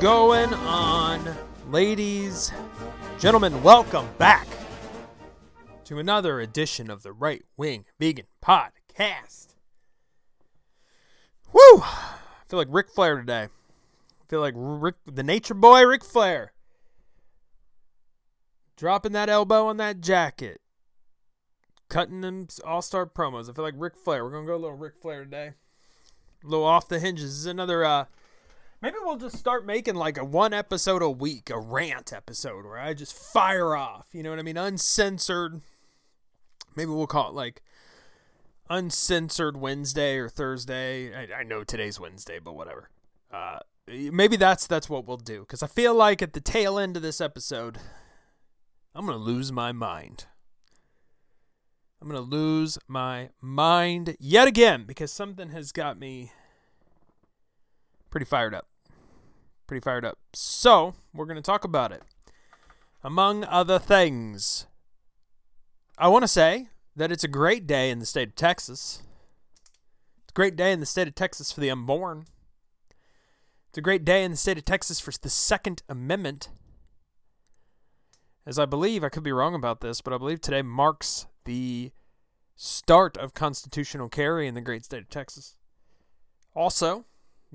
going on, ladies, gentlemen? Welcome back to another edition of the Right Wing Vegan Podcast. Woo! I feel like Ric Flair today. I feel like Rick, the Nature Boy, Ric Flair, dropping that elbow on that jacket, cutting them All Star promos. I feel like Ric Flair. We're gonna go a little Ric Flair today. A little off the hinges. This is another uh Maybe we'll just start making like a one episode a week, a rant episode where I just fire off. You know what I mean? Uncensored. Maybe we'll call it like uncensored Wednesday or Thursday. I, I know today's Wednesday, but whatever. Uh, maybe that's that's what we'll do because I feel like at the tail end of this episode, I'm gonna lose my mind. I'm gonna lose my mind yet again because something has got me pretty fired up. Pretty fired up. So, we're going to talk about it. Among other things, I want to say that it's a great day in the state of Texas. It's a great day in the state of Texas for the unborn. It's a great day in the state of Texas for the Second Amendment. As I believe, I could be wrong about this, but I believe today marks the start of constitutional carry in the great state of Texas. Also,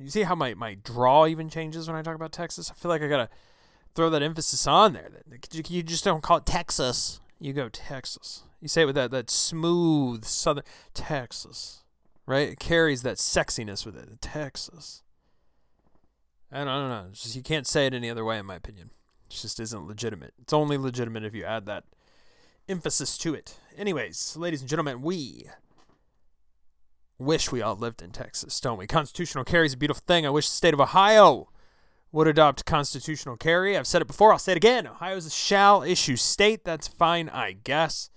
you see how my, my draw even changes when I talk about Texas? I feel like I gotta throw that emphasis on there. You just don't call it Texas. You go Texas. You say it with that that smooth southern Texas, right? It carries that sexiness with it. Texas. I don't, I don't know. Just, you can't say it any other way, in my opinion. It just isn't legitimate. It's only legitimate if you add that emphasis to it. Anyways, ladies and gentlemen, we wish we all lived in Texas, don't we? Constitutional carry is a beautiful thing. I wish the state of Ohio would adopt constitutional carry. I've said it before, I'll say it again. Ohio is a shall issue state. That's fine, I guess.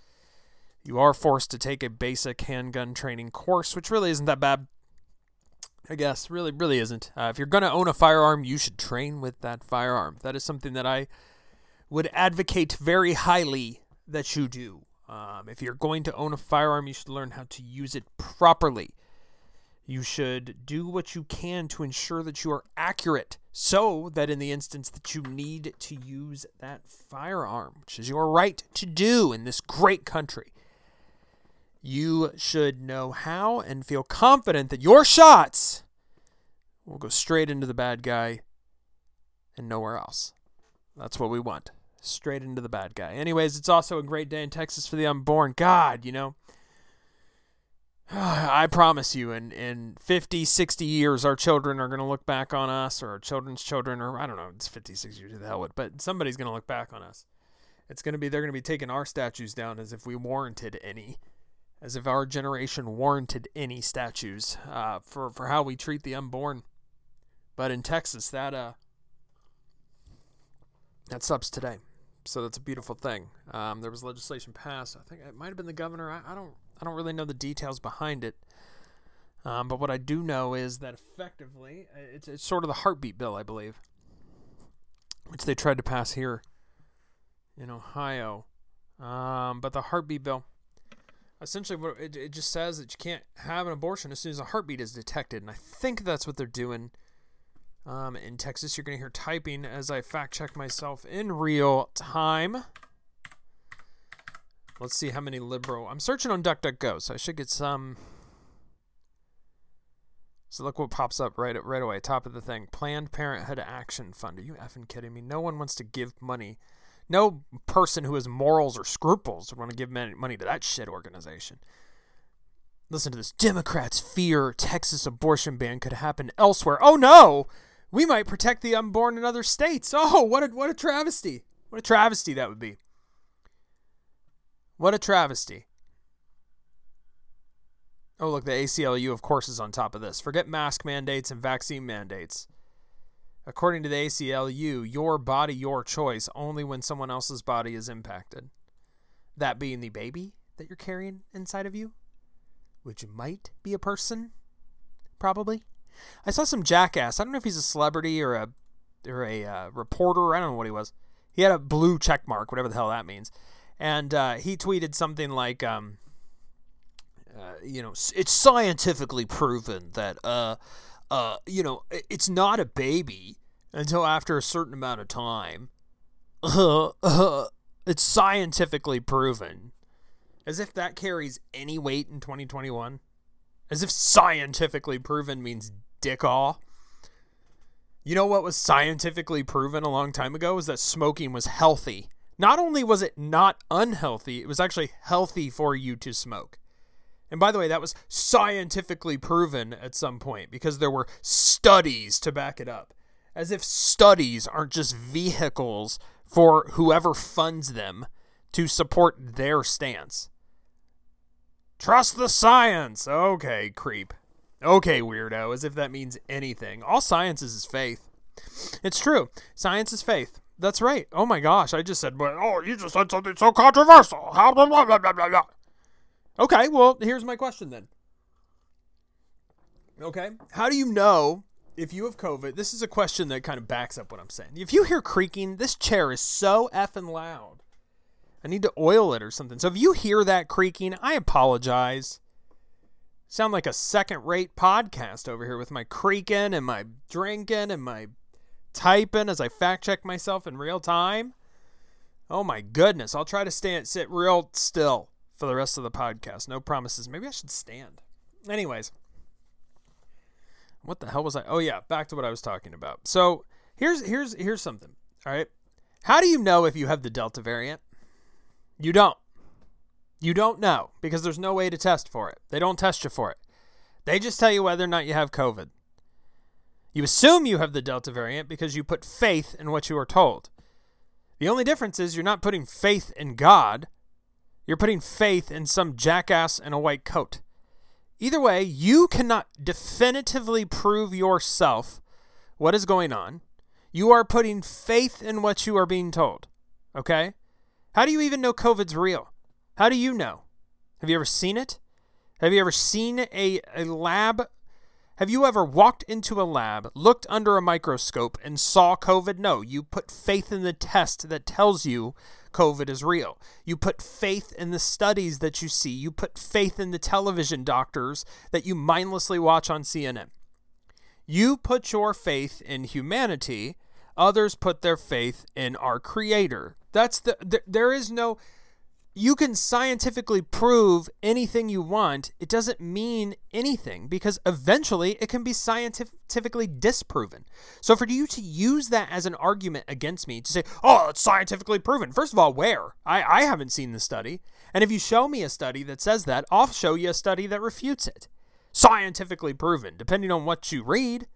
You are forced to take a basic handgun training course, which really isn't that bad. I guess really, really isn't. Uh, if you're going to own a firearm, you should train with that firearm. That is something that I would advocate very highly that you do. Um, if you're going to own a firearm, you should learn how to use it properly. You should do what you can to ensure that you are accurate so that in the instance that you need to use that firearm, which is your right to do in this great country, you should know how and feel confident that your shots will go straight into the bad guy and nowhere else. That's what we want straight into the bad guy. Anyways, it's also a great day in Texas for the unborn. God, you know, I promise you, in, in 50, 60 years, our children are going to look back on us, or our children's children, or I don't know, it's 50, 60 years, the hell with, but somebody's going to look back on us. It's going to be, they're going to be taking our statues down as if we warranted any, as if our generation warranted any statues uh, for, for how we treat the unborn. But in Texas, that, uh, that stops today so that's a beautiful thing. Um, there was legislation passed. I think it might have been the governor. I, I don't. I don't really know the details behind it. Um, but what I do know is that effectively, uh, it's, it's sort of the heartbeat bill, I believe, which they tried to pass here in Ohio. Um, but the heartbeat bill, essentially, what it, it just says that you can't have an abortion as soon as a heartbeat is detected, and I think that's what they're doing um, in Texas, you're going to hear typing as I fact check myself in real time. Let's see how many liberal. I'm searching on DuckDuckGo, so I should get some. So look what pops up right right away, top of the thing. Planned Parenthood Action Fund. Are you effing kidding me? No one wants to give money. No person who has morals or scruples would want to give money to that shit organization. Listen to this. Democrats fear Texas abortion ban could happen elsewhere. Oh no! We might protect the unborn in other states. Oh, what a what a travesty. What a travesty that would be. What a travesty. Oh, look, the ACLU, of course, is on top of this. Forget mask mandates and vaccine mandates. According to the ACLU, your body, your choice, only when someone else's body is impacted. That being the baby that you're carrying inside of you, which might be a person, probably. I saw some jackass. I don't know if he's a celebrity or a or a uh, reporter. I don't know what he was. He had a blue check mark, whatever the hell that means, and uh, he tweeted something like, um, uh, you know, it's scientifically proven that, uh, uh, you know, it's not a baby. until after a certain amount of time. it's scientifically proven. As if that carries any weight in 2021. As if scientifically proven means dick all. You know what was scientifically proven a long time ago was that smoking was healthy. Not only was it not unhealthy, it was actually healthy for you to smoke. And by the way, that was scientifically proven at some point because there were studies to back it up. As if studies aren't just vehicles for whoever funds them to support their stance. Trust the science. Okay, creep. Okay, weirdo, as if that means anything. All science is, faith. It's true. Science is faith. That's right. Oh my gosh, I just said, but oh, you just said something so controversial. How blah, blah, blah, blah, blah. Okay, well, here's my question then. Okay, how do you know if you have COVID? This is a question that kind of backs up what I'm saying. If you hear creaking, this chair is so effing loud. I need to oil it or something. So if you hear that creaking, I apologize. Sound like a second rate podcast over here with my creaking and my drinking and my typing as I fact check myself in real time. Oh my goodness. I'll try to stand sit real still for the rest of the podcast. No promises. Maybe I should stand. Anyways. What the hell was I? Oh yeah, back to what I was talking about. So, here's here's here's something. All right? How do you know if you have the Delta variant? You don't. You don't know because there's no way to test for it. They don't test you for it. They just tell you whether or not you have COVID. You assume you have the Delta variant because you put faith in what you are told. The only difference is you're not putting faith in God, you're putting faith in some jackass in a white coat. Either way, you cannot definitively prove yourself what is going on. You are putting faith in what you are being told. Okay? How do you even know COVID's real? How do you know? Have you ever seen it? Have you ever seen a, a lab? Have you ever walked into a lab, looked under a microscope, and saw COVID? No, you put faith in the test that tells you COVID is real. You put faith in the studies that you see. You put faith in the television doctors that you mindlessly watch on CNN. You put your faith in humanity. Others put their faith in our Creator, that's the, the there is no you can scientifically prove anything you want. It doesn't mean anything because eventually it can be scientifically disproven. So for you to use that as an argument against me to say, "Oh, it's scientifically proven." First of all, where? I I haven't seen the study. And if you show me a study that says that, I'll show you a study that refutes it. Scientifically proven, depending on what you read.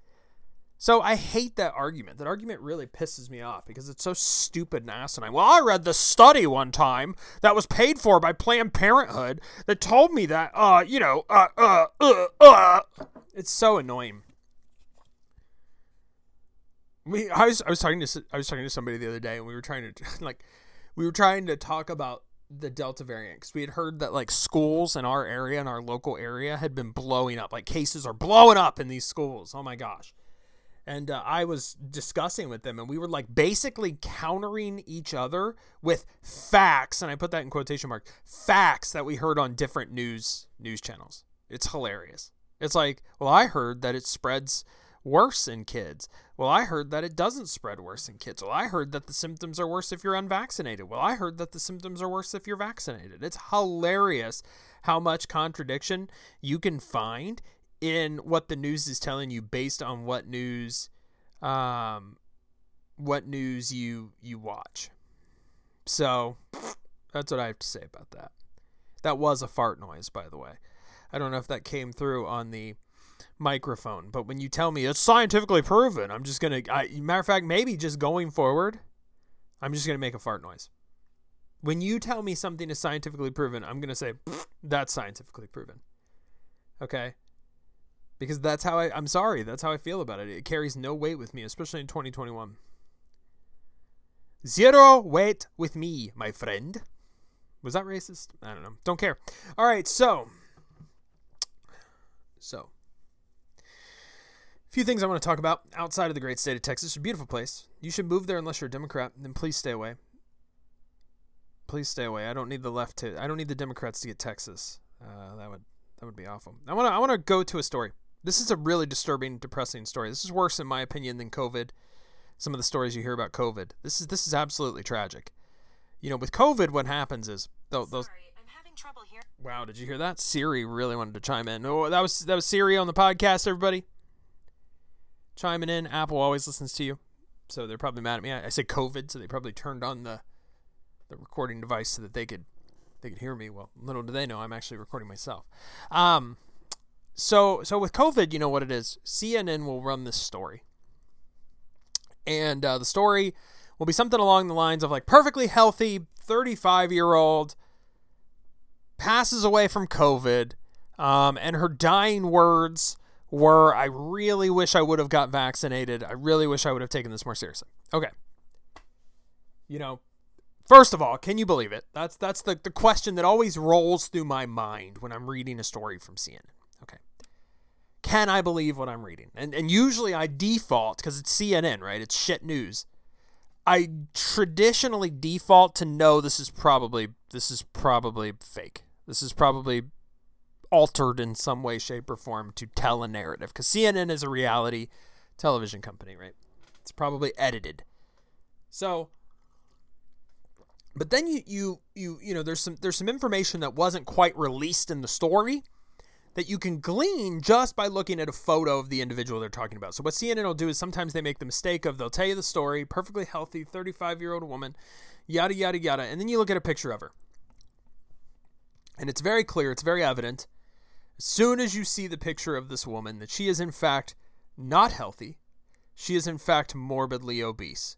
So I hate that argument. That argument really pisses me off because it's so stupid and asinine. Well, I read the study one time that was paid for by Planned Parenthood that told me that, uh, you know, uh, uh, uh, uh. It's so annoying. We, I was, I was talking to, I was talking to somebody the other day, and we were trying to, like, we were trying to talk about the Delta variant because we had heard that like schools in our area, in our local area, had been blowing up. Like cases are blowing up in these schools. Oh my gosh and uh, I was discussing with them, and we were like basically countering each other with facts, and I put that in quotation mark facts that we heard on different news news channels. It's hilarious. It's like, well, I heard that it spreads worse in kids. Well, I heard that it doesn't spread worse in kids. Well, I heard that the symptoms are worse if you're unvaccinated. Well, I heard that the symptoms are worse if you're vaccinated. It's hilarious how much contradiction you can find in what the news is telling you based on what news um what news you you watch. So that's what I have to say about that. That was a fart noise, by the way. I don't know if that came through on the microphone, but when you tell me it's scientifically proven, I'm just gonna. I, matter of fact, maybe just going forward, I'm just gonna make a fart noise. When you tell me something is scientifically proven, I'm gonna say that's scientifically proven. Okay, because that's how I I'm sorry, that's how I feel about it. It carries no weight with me, especially in 2021. Zero weight with me, my friend. Was that racist? I don't know. Don't care. All right, so so a few things I want to talk about outside of the great state of Texas. It's a beautiful place. You should move there unless you're a Democrat. Then please stay away. Please stay away. I don't need the left to. I don't need the Democrats to get Texas. Uh, that would that would be awful. I want to. I want to go to a story. This is a really disturbing, depressing story. This is worse, in my opinion, than COVID. some of the stories you hear about COVID. This is this is absolutely tragic. You know, with COVID, what happens is those. those wow, did you hear that? Siri really wanted to chime in. Oh, that was that was Siri on the podcast. Everybody chiming in. Apple always listens to you, so they're probably mad at me. I, I said COVID, so they probably turned on the the recording device so that they could they could hear me. Well, little do they know I'm actually recording myself. Um, so so with COVID, you know what it is. CNN will run this story, and uh, the story will be something along the lines of like perfectly healthy 35 year old passes away from COVID, um, and her dying words were, "I really wish I would have got vaccinated. I really wish I would have taken this more seriously." Okay, you know, First of all, can you believe it? That's that's the, the question that always rolls through my mind when I'm reading a story from CNN. Okay. Can I believe what I'm reading? And and usually I default because it's CNN, right? It's shit news. I traditionally default to know this is probably this is probably fake. This is probably altered in some way, shape, or form to tell a narrative. Because CNN is a reality television company, right? It's probably edited. So but then you you you you know there's some there's some information that wasn't quite released in the story that you can glean just by looking at a photo of the individual they're talking about. So what CNN will do is sometimes they make the mistake of they'll tell you the story, perfectly healthy 35-year-old woman, yada yada yada, and then you look at a picture of her. And it's very clear, it's very evident as soon as you see the picture of this woman that she is in fact not healthy. She is in fact morbidly obese.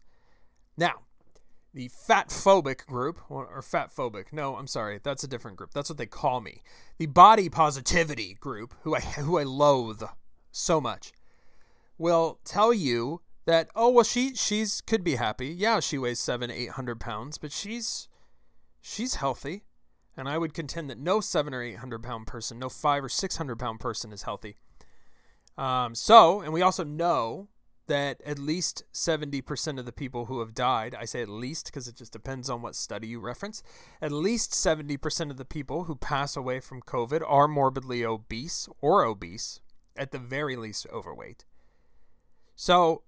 Now, the fat phobic group or fat phobic no i'm sorry that's a different group that's what they call me. The body positivity group who i who i loathe so much will tell you that oh well she she's could be happy. Yeah she weighs seven eight hundred pounds but she's she's healthy. And i would contend that no seven or eight hundred pound person no five or six hundred pound person is healthy. Um, so and we also know that at least 70% of the people who have died, I say at least because it just depends on what study you reference, at least 70% of the people who pass away from COVID are morbidly obese or obese, at the very least overweight. So,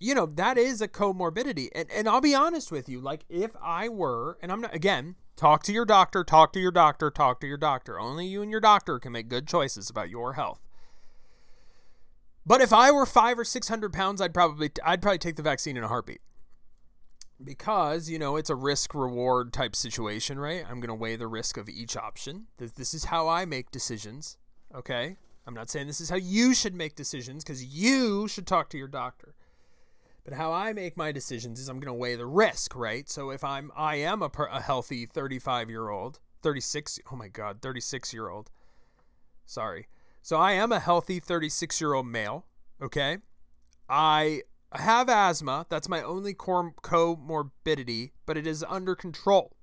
you know, that is a comorbidity. And, and I'll be honest with you, like if I were, and I'm not, again, talk to your doctor, talk to your doctor, talk to your doctor. Only you and your doctor can make good choices about your health. But if I were five or six hundred pounds, I'd probably I'd probably take the vaccine in a heartbeat. Because, you know, it's a risk reward type situation, right? I'm to weigh the risk of each option. This is how I make decisions, okay? I'm not saying this is how you should make decisions because you should talk to your doctor. But how I make my decisions is I'm going to weigh the risk, right? So if I'm I am a, a healthy 35 year old, 36, oh my god, 36 year old. Sorry. So I am a healthy 36 year old male. Okay. I have asthma. That's my only comorbidity, but it is under control.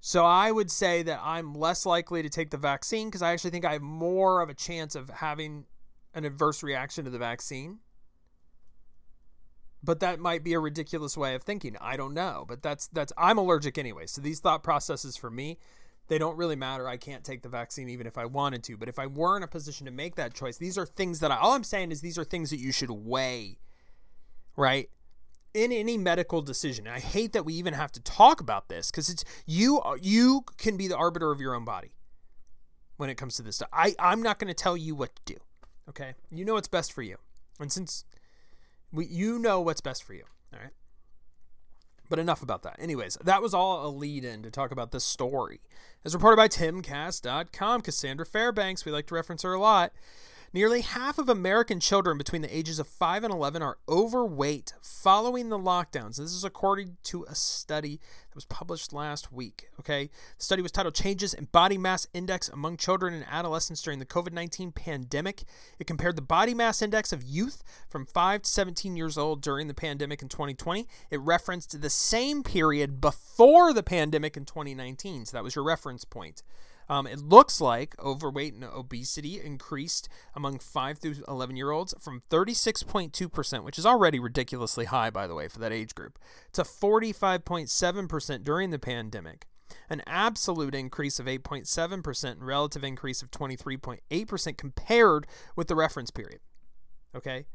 So I would say that I'm less likely to take the vaccine because I actually think I have more of a chance of having an adverse reaction to the vaccine. But that might be a ridiculous way of thinking. I don't know. But that's that's I'm allergic anyway. So these thought processes for me they don't really matter. I can't take the vaccine even if I wanted to. But if I were in a position to make that choice, these are things that I, all I'm saying is these are things that you should weigh, right? In any medical decision. And I hate that we even have to talk about this because it's you. You can be the arbiter of your own body when it comes to this stuff. I I'm not going to tell you what to do. Okay, you know what's best for you, and since we you know what's best for you, all right. But enough about that. Anyways, that was all a lead in to talk about this story. As reported by TimCast.com, Cassandra Fairbanks, we like to reference her a lot, Nearly half of American children between the ages of 5 and 11 are overweight following the lockdowns. This is according to a study that was published last week. Okay. The study was titled Changes in Body Mass Index Among Children and Adolescents During the COVID 19 Pandemic. It compared the body mass index of youth from 5 to 17 years old during the pandemic in 2020. It referenced the same period before the pandemic in 2019. So that was your reference point. Um, it looks like overweight and obesity increased among 5 through 11 year olds from 36.2%, which is already ridiculously high, by the way, for that age group, to 45.7% during the pandemic. An absolute increase of 8.7% and relative increase of 23.8% compared with the reference period. Okay?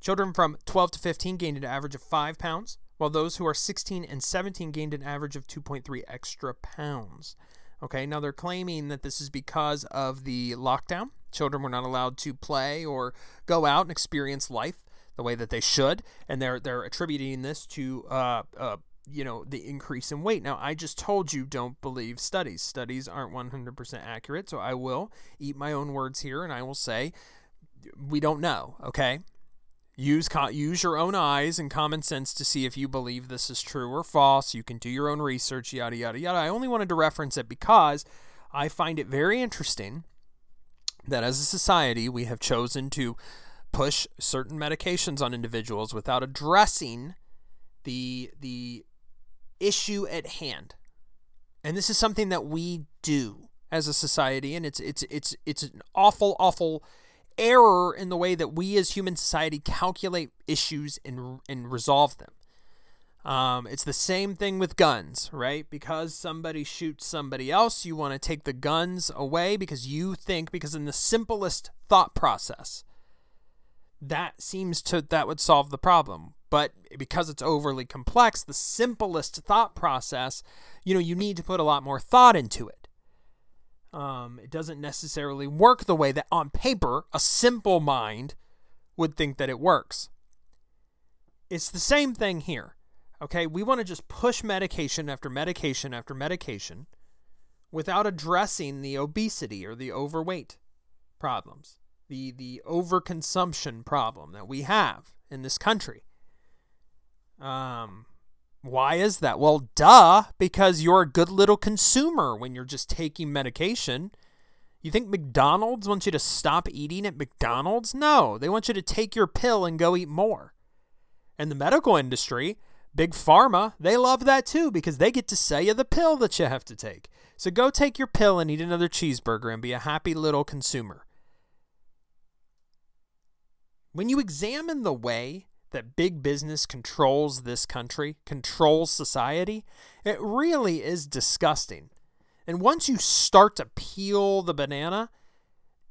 Children from 12 to 15 gained an average of 5 pounds, while those who are 16 and 17 gained an average of 2.3 extra pounds. Okay, now they're claiming that this is because of the lockdown. Children were not allowed to play or go out and experience life the way that they should, and they're they're attributing this to uh, uh, you know the increase in weight. Now, I just told you don't believe studies. Studies aren't 100% accurate, so I will eat my own words here, and I will say we don't know. Okay, use co- use your own eyes and common sense to see if you believe this is true or false. You can do your own research, yada yada yada. I only wanted to reference it because I find it very interesting that as a society we have chosen to push certain medications on individuals without addressing the the issue at hand. And this is something that we do as a society and it's it's it's it's an awful awful error in the way that we as human society calculate issues and and resolve them. Um, it's the same thing with guns, right? Because somebody shoots somebody else, you want to take the guns away because you think, because in the simplest thought process, that seems to that would solve the problem. But because it's overly complex, the simplest thought process, you know, you need to put a lot more thought into it. Um, it doesn't necessarily work the way that on paper a simple mind would think that it works. It's the same thing here. Okay, we want to just push medication after medication after medication without addressing the obesity or the overweight problems, the the overconsumption problem that we have in this country. Um, why is that? Well, duh, because you're a good little consumer when you're just taking medication. You think McDonald's wants you to stop eating at McDonald's? No, they want you to take your pill and go eat more. And the medical industry, Big Pharma, they love that too because they get to sell you the pill that you have to take. So go take your pill and eat another cheeseburger and be a happy little consumer. When you examine the way that big business controls this country, controls society, it really is disgusting. And once you start to peel the banana,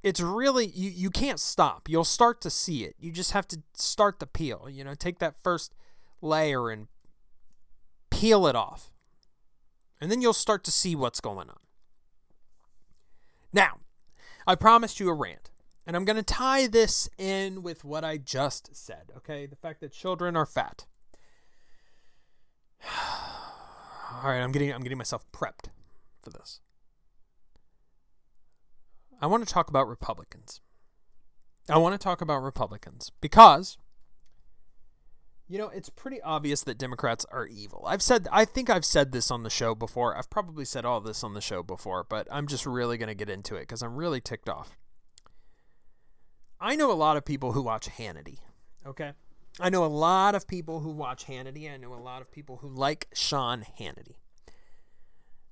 it's really you, you can't stop. You'll start to see it. You just have to start the peel. You know, take that first layer and peel it off. And then you'll start to see what's going on. Now, I promised you a rant. And I'm going to tie this in with what I just said, okay? The fact that children are fat. All right, I'm getting I'm getting myself prepped for this. I want to talk about Republicans. I want to talk about Republicans because you know, it's pretty obvious that Democrats are evil. I've said I think I've said this on the show before. I've probably said all this on the show before, but I'm just really going to get into it cuz I'm really ticked off. I know a lot of people who watch Hannity. Okay. I know a lot of people who watch Hannity. I know a lot of people who like Sean Hannity.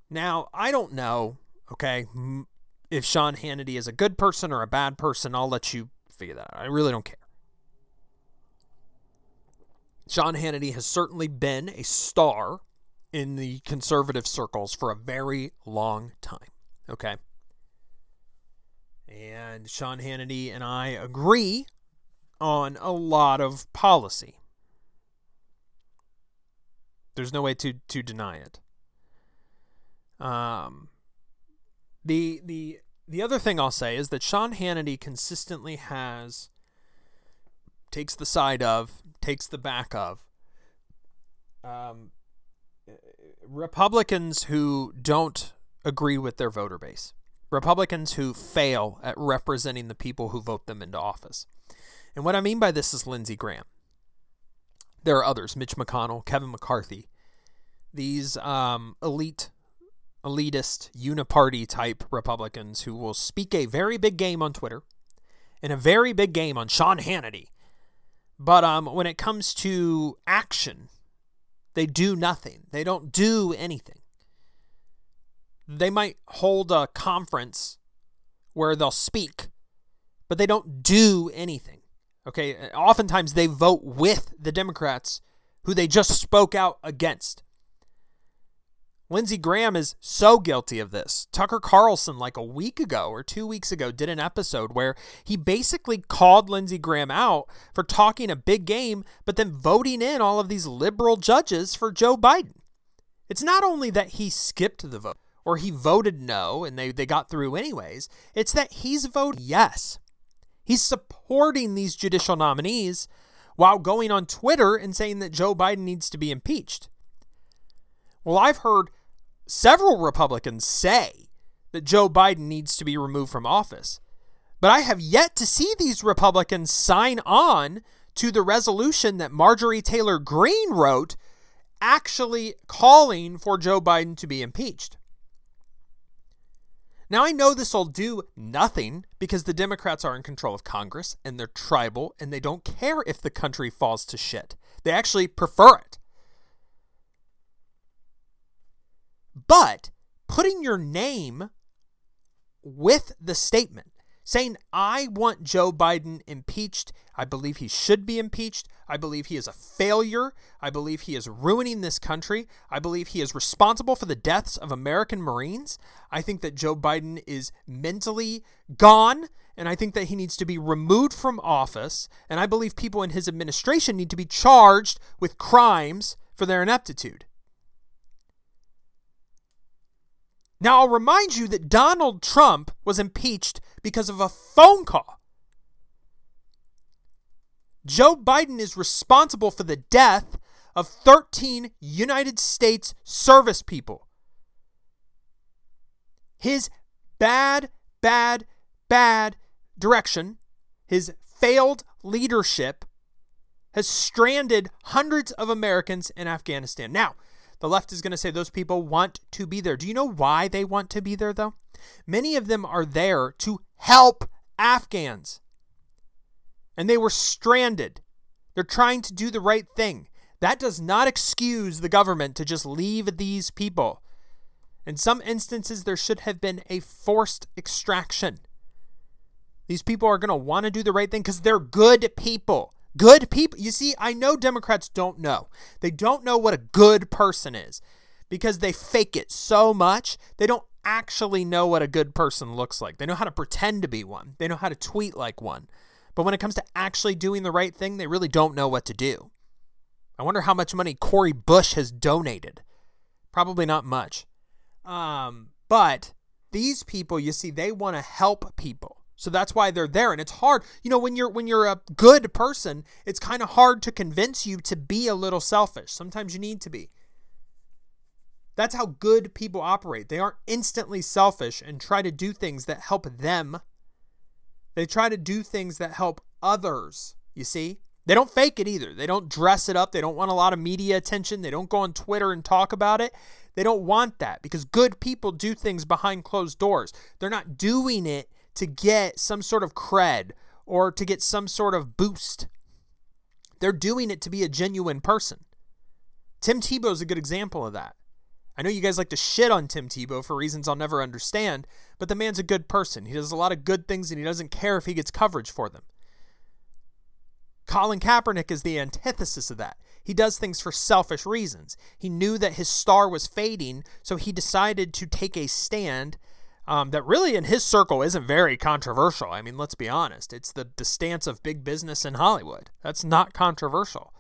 Now, I don't know, okay, if Sean Hannity is a good person or a bad person. I'll let you figure that out. I really don't care. Sean Hannity has certainly been a star in the conservative circles for a very long time. Okay. And Sean Hannity and I agree on a lot of policy. There's no way to, to deny it. Um, the the the other thing I'll say is that Sean Hannity consistently has takes the side of, takes the back of um, Republicans who don't agree with their voter base. Republicans who fail at representing the people who vote them into office. And what I mean by this is Lindsey Graham. There are others Mitch McConnell, Kevin McCarthy, these um, elite, elitist, uniparty type Republicans who will speak a very big game on Twitter and a very big game on Sean Hannity. But um, when it comes to action, they do nothing. They don't do anything they might hold a conference where they'll speak, but they don't do anything. Okay, oftentimes they vote with the Democrats who they just spoke out against. Lindsey Graham is so guilty of this. Tucker Carlson, like a week ago or two weeks ago, did an episode where he basically called Lindsey Graham out for talking a big game, but then voting in all of these liberal judges for Joe Biden. It's not only that he skipped the vote or he voted no and they, they got through anyways, it's that he's voted yes. He's supporting these judicial nominees while going on Twitter and saying that Joe Biden needs to be impeached. Well, I've heard several Republicans say that Joe Biden needs to be removed from office. But I have yet to see these Republicans sign on to the resolution that Marjorie Taylor Greene wrote, actually calling for Joe Biden to be impeached. Now, I know this will do nothing because the Democrats are in control of Congress and they're tribal and they don't care if the country falls to shit. They actually prefer it. But putting your name with the statement saying, I want Joe Biden impeached. I believe he should be impeached. I believe he is a failure. I believe he is ruining this country. I believe he is responsible for the deaths of American Marines. I think that Joe Biden is mentally gone. And I think that he needs to be removed from office. And I believe people in his administration need to be charged with crimes for their ineptitude. Now, I'll remind you that Donald Trump was impeached because of a phone call. Joe Biden is responsible for the death of 13 United States service people. His bad, bad, bad direction, his failed leadership, has stranded hundreds of Americans in Afghanistan. Now, the left is going to say those people want to be there. Do you know why they want to be there, though? Many of them are there to help Afghans. And they were stranded. They're trying to do the right thing. That does not excuse the government to just leave these people. In some instances, there should have been a forced extraction. These people are going to want to do the right thing because they're good people. Good people. You see, I know Democrats don't know. They don't know what a good person is because they fake it so much. They don't actually know what a good person looks like. They know how to pretend to be one, they know how to tweet like one. But when it comes to actually doing the right thing, they really don't know what to do. I wonder how much money Cori Bush has donated. Probably not much. Um, but these people, you see, they want to help people. So that's why they're there and it's hard. You know, when you're when you're a good person, it's kind of hard to convince you to be a little selfish. Sometimes you need to be. That's how good people operate. They aren't instantly selfish and try to do things that help them. They try to do things that help others, you see? They don't fake it either. They don't dress it up. They don't want a lot of media attention. They don't go on Twitter and talk about it. They don't want that because good people do things behind closed doors. They're not doing it to get some sort of cred or to get some sort of boost. They're doing it to be a genuine person. Tim Tebow is a good example of that. I know you guys like to shit on Tim Tebow for reasons I'll never understand, but the man's a good person. He does a lot of good things and he doesn't care if he gets coverage for them. Colin Kaepernick is the antithesis of that. He does things for selfish reasons. He knew that his star was fading, so he decided to take a stand um, that really in his circle isn't very controversial. I mean, let's be honest. It's the, the stance of big business in Hollywood. That's not controversial.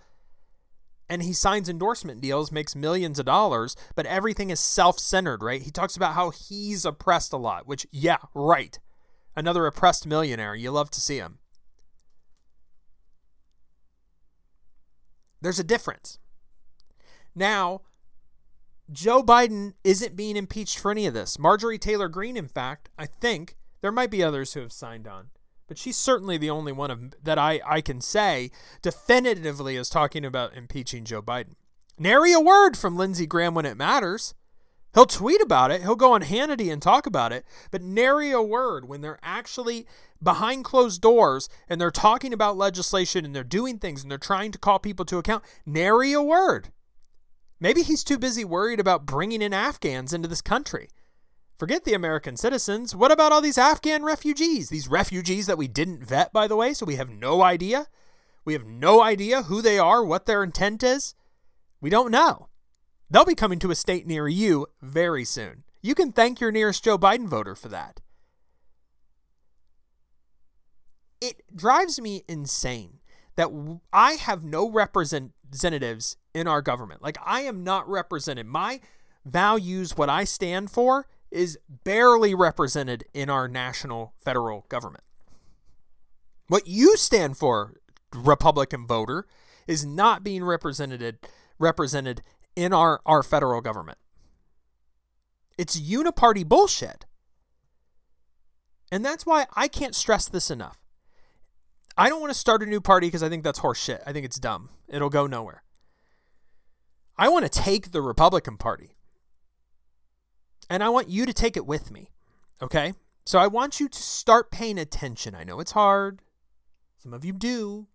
And he signs endorsement deals, makes millions of dollars, but everything is self centered, right? He talks about how he's oppressed a lot, which, yeah, right. Another oppressed millionaire. You love to see him. There's a difference. Now, Joe Biden isn't being impeached for any of this. Marjorie Taylor Greene, in fact, I think there might be others who have signed on, but she's certainly the only one of that I, I can say definitively is talking about impeaching Joe Biden. Nary a word from Lindsey Graham when it matters. He'll tweet about it, he'll go on Hannity and talk about it, but nary a word when they're actually behind closed doors and they're talking about legislation and they're doing things and they're trying to call people to account. Nary a word. Maybe he's too busy worried about bringing in Afghans into this country. Forget the American citizens. What about all these Afghan refugees? These refugees that we didn't vet, by the way, so we have no idea. We have no idea who they are, what their intent is. We don't know. They'll be coming to a state near you very soon. You can thank your nearest Joe Biden voter for that. It drives me insane that I have no representatives in our government. Like, I am not represented. My values, what I stand for, is barely represented in our national federal government. What you stand for, Republican voter, is not being represented represented in our, our federal government. It's uniparty bullshit. And that's why I can't stress this enough. I don't want to start a new party because I think that's horseshit. I think it's dumb. It'll go nowhere. I want to take the Republican Party. And I want you to take it with me. Okay? So I want you to start paying attention. I know it's hard. Some of you do.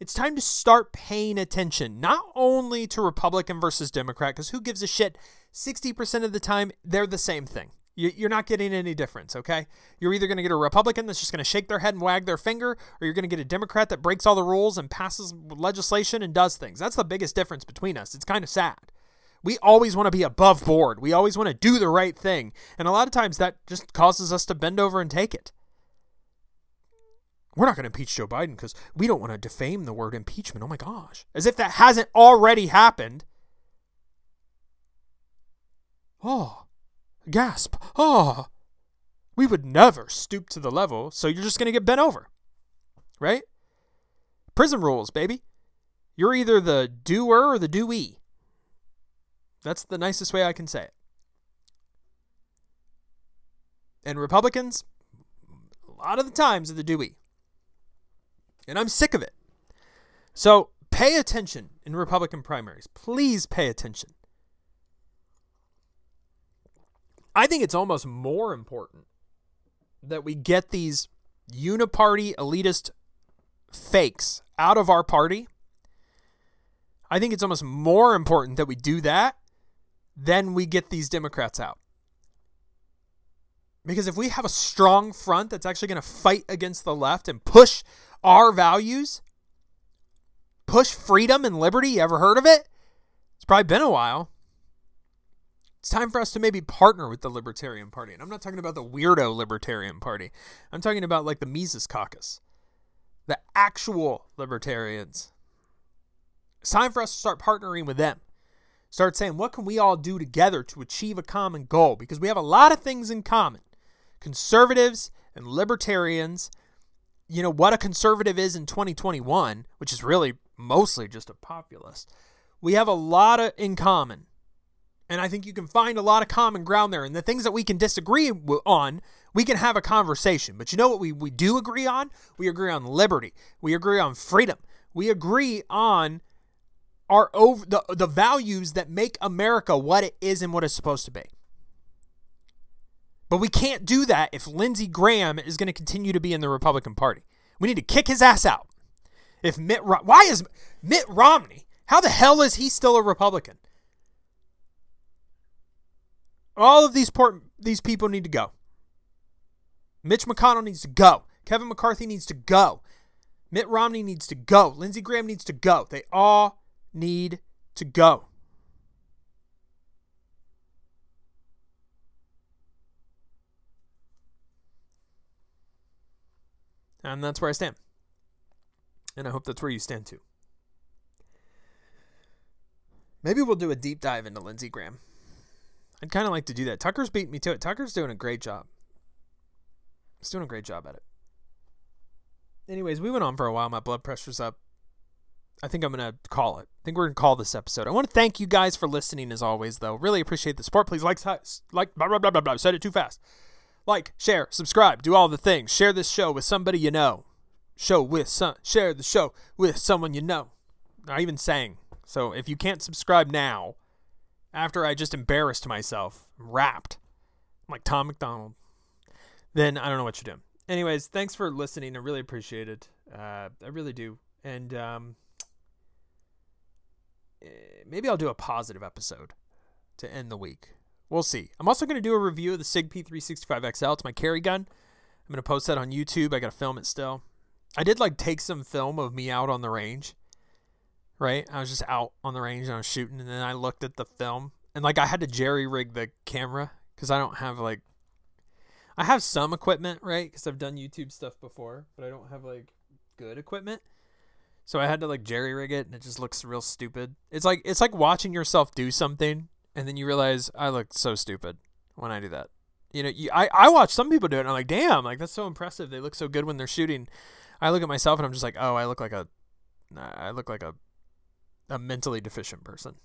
It's time to start paying attention, not only to Republican versus Democrat, because who gives a shit? 60% of the time, they're the same thing. You're not getting any difference, okay? You're either going to get a Republican that's just going to shake their head and wag their finger, or you're going to get a Democrat that breaks all the rules and passes legislation and does things. That's the biggest difference between us. It's kind of sad. We always want to be above board. We always want to do the right thing. And a lot of times that just causes us to bend over and take it. We're not going to impeach Joe Biden because we don't want to defame the word impeachment. Oh my gosh. As if that hasn't already happened. Oh Gasp. Oh. We would never stoop to the level, so you're just going to get bent over. Right? Prison rules, baby. You're either the doer or the doee. That's the nicest way I can say it. And Republicans, a lot of the times, are the doee. And I'm sick of it. So pay attention in Republican primaries. Please pay attention. I think it's almost more important that we get these uniparty elitist fakes out of our party. I think it's almost more important that we do that than we get these Democrats out. Because if we have a strong front that's actually going to fight against the left and push our values, push freedom and liberty, you ever heard of it? It's probably been a while. It's time for us to maybe partner with the Libertarian Party. And I'm not talking about the weirdo Libertarian Party. I'm talking about like the Mises Caucus, the actual libertarians. It's time for us to start partnering with them. Start saying, what can we all do together to achieve a common goal? Because we have a lot of things in common. Conservatives and libertarians, you know, what a conservative is in 2021, which is really mostly just a populist. We have a lot of in common and I think you can find a lot of common ground there. And the things that we can disagree on, we can have a conversation. But you know what we, we do agree on? We agree on liberty. We agree on freedom. We agree on our over the, the values that make America what it is and what it's supposed to be. But we can't do that if Lindsey Graham is going to continue to be in the Republican Party. We need to kick his ass out. If Mitt why is Mitt Romney? How the hell is he still a Republican? All of these port- these people need to go. Mitch McConnell needs to go. Kevin McCarthy needs to go. Mitt Romney needs to go. Lindsey Graham needs to go. They all need to go. And that's where I stand. And I hope that's where you stand too. Maybe we'll do a deep dive into Lindsey Graham. I'd kind of like to do that. Tucker's beat me to it. Tucker's doing a great job. He's doing a great job at it. Anyways, we went on for a while. My blood pressure's up. I think I'm going to call it. I think we're going to call this episode. I want to thank you guys for listening as always, though. Really appreciate the support. Please like, like, blah, blah, blah, blah, blah. Said it too fast. Like, share, subscribe, do all the things. Share this show with somebody you know. Show with some, share the show with someone you know. I even sang. So if you can't subscribe now, after I just embarrassed myself, rapped like Tom MacDonald, then I don't know what you're doing. Anyways, thanks for listening. I really appreciate it. Uh, I really do. And um, Eh, maybe I'll do a positive episode to end the week. We'll see. I'm also going to do a review of the SIG P365XL. It's my carry gun. I'm going to post that on YouTube. I got to film it still. I did like take some film of me out on the range right? I was just out on the range and I was shooting, and then I looked at the film, and like I had to jerry rig the camera because I don't have like, I have some equipment, right? Because I've done YouTube stuff before, but I don't have like good equipment. So I had to like jerry rig it, and it just looks real stupid. It's like it's like watching yourself do something, and then you realize I look so stupid when I do that. You know, you, I I watch some people do it, and I'm like, damn, like that's so impressive. They look so good when they're shooting. I look at myself, and I'm just like, oh, I look like a, I look like a, a mentally deficient person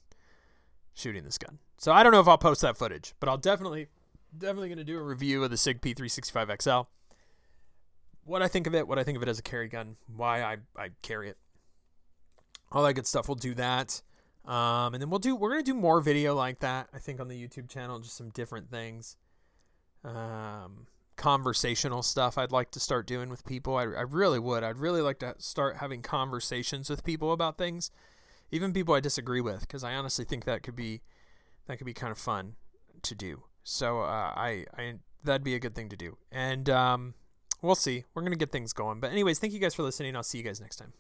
shooting this gun. So I don't know if I'll post that footage, but I'll definitely, definitely gonna do a review of the Sig P365 XL. What I think of it, what I think of it as a carry gun, why I I carry it all that good stuff. We'll do that. Um, and then we'll do we're gonna do more video like that. I think on the YouTube channel, just some different things. Um, conversational stuff I'd like to start doing with people. I, I really would. I'd really like to start having conversations with people about things, even people I disagree with, because I honestly think that could be that could be kind of fun to do. So uh, I I that'd be a good thing to do. And um, we'll see. We're gonna get things going. But anyways, thank you guys for listening. I'll see you guys next time.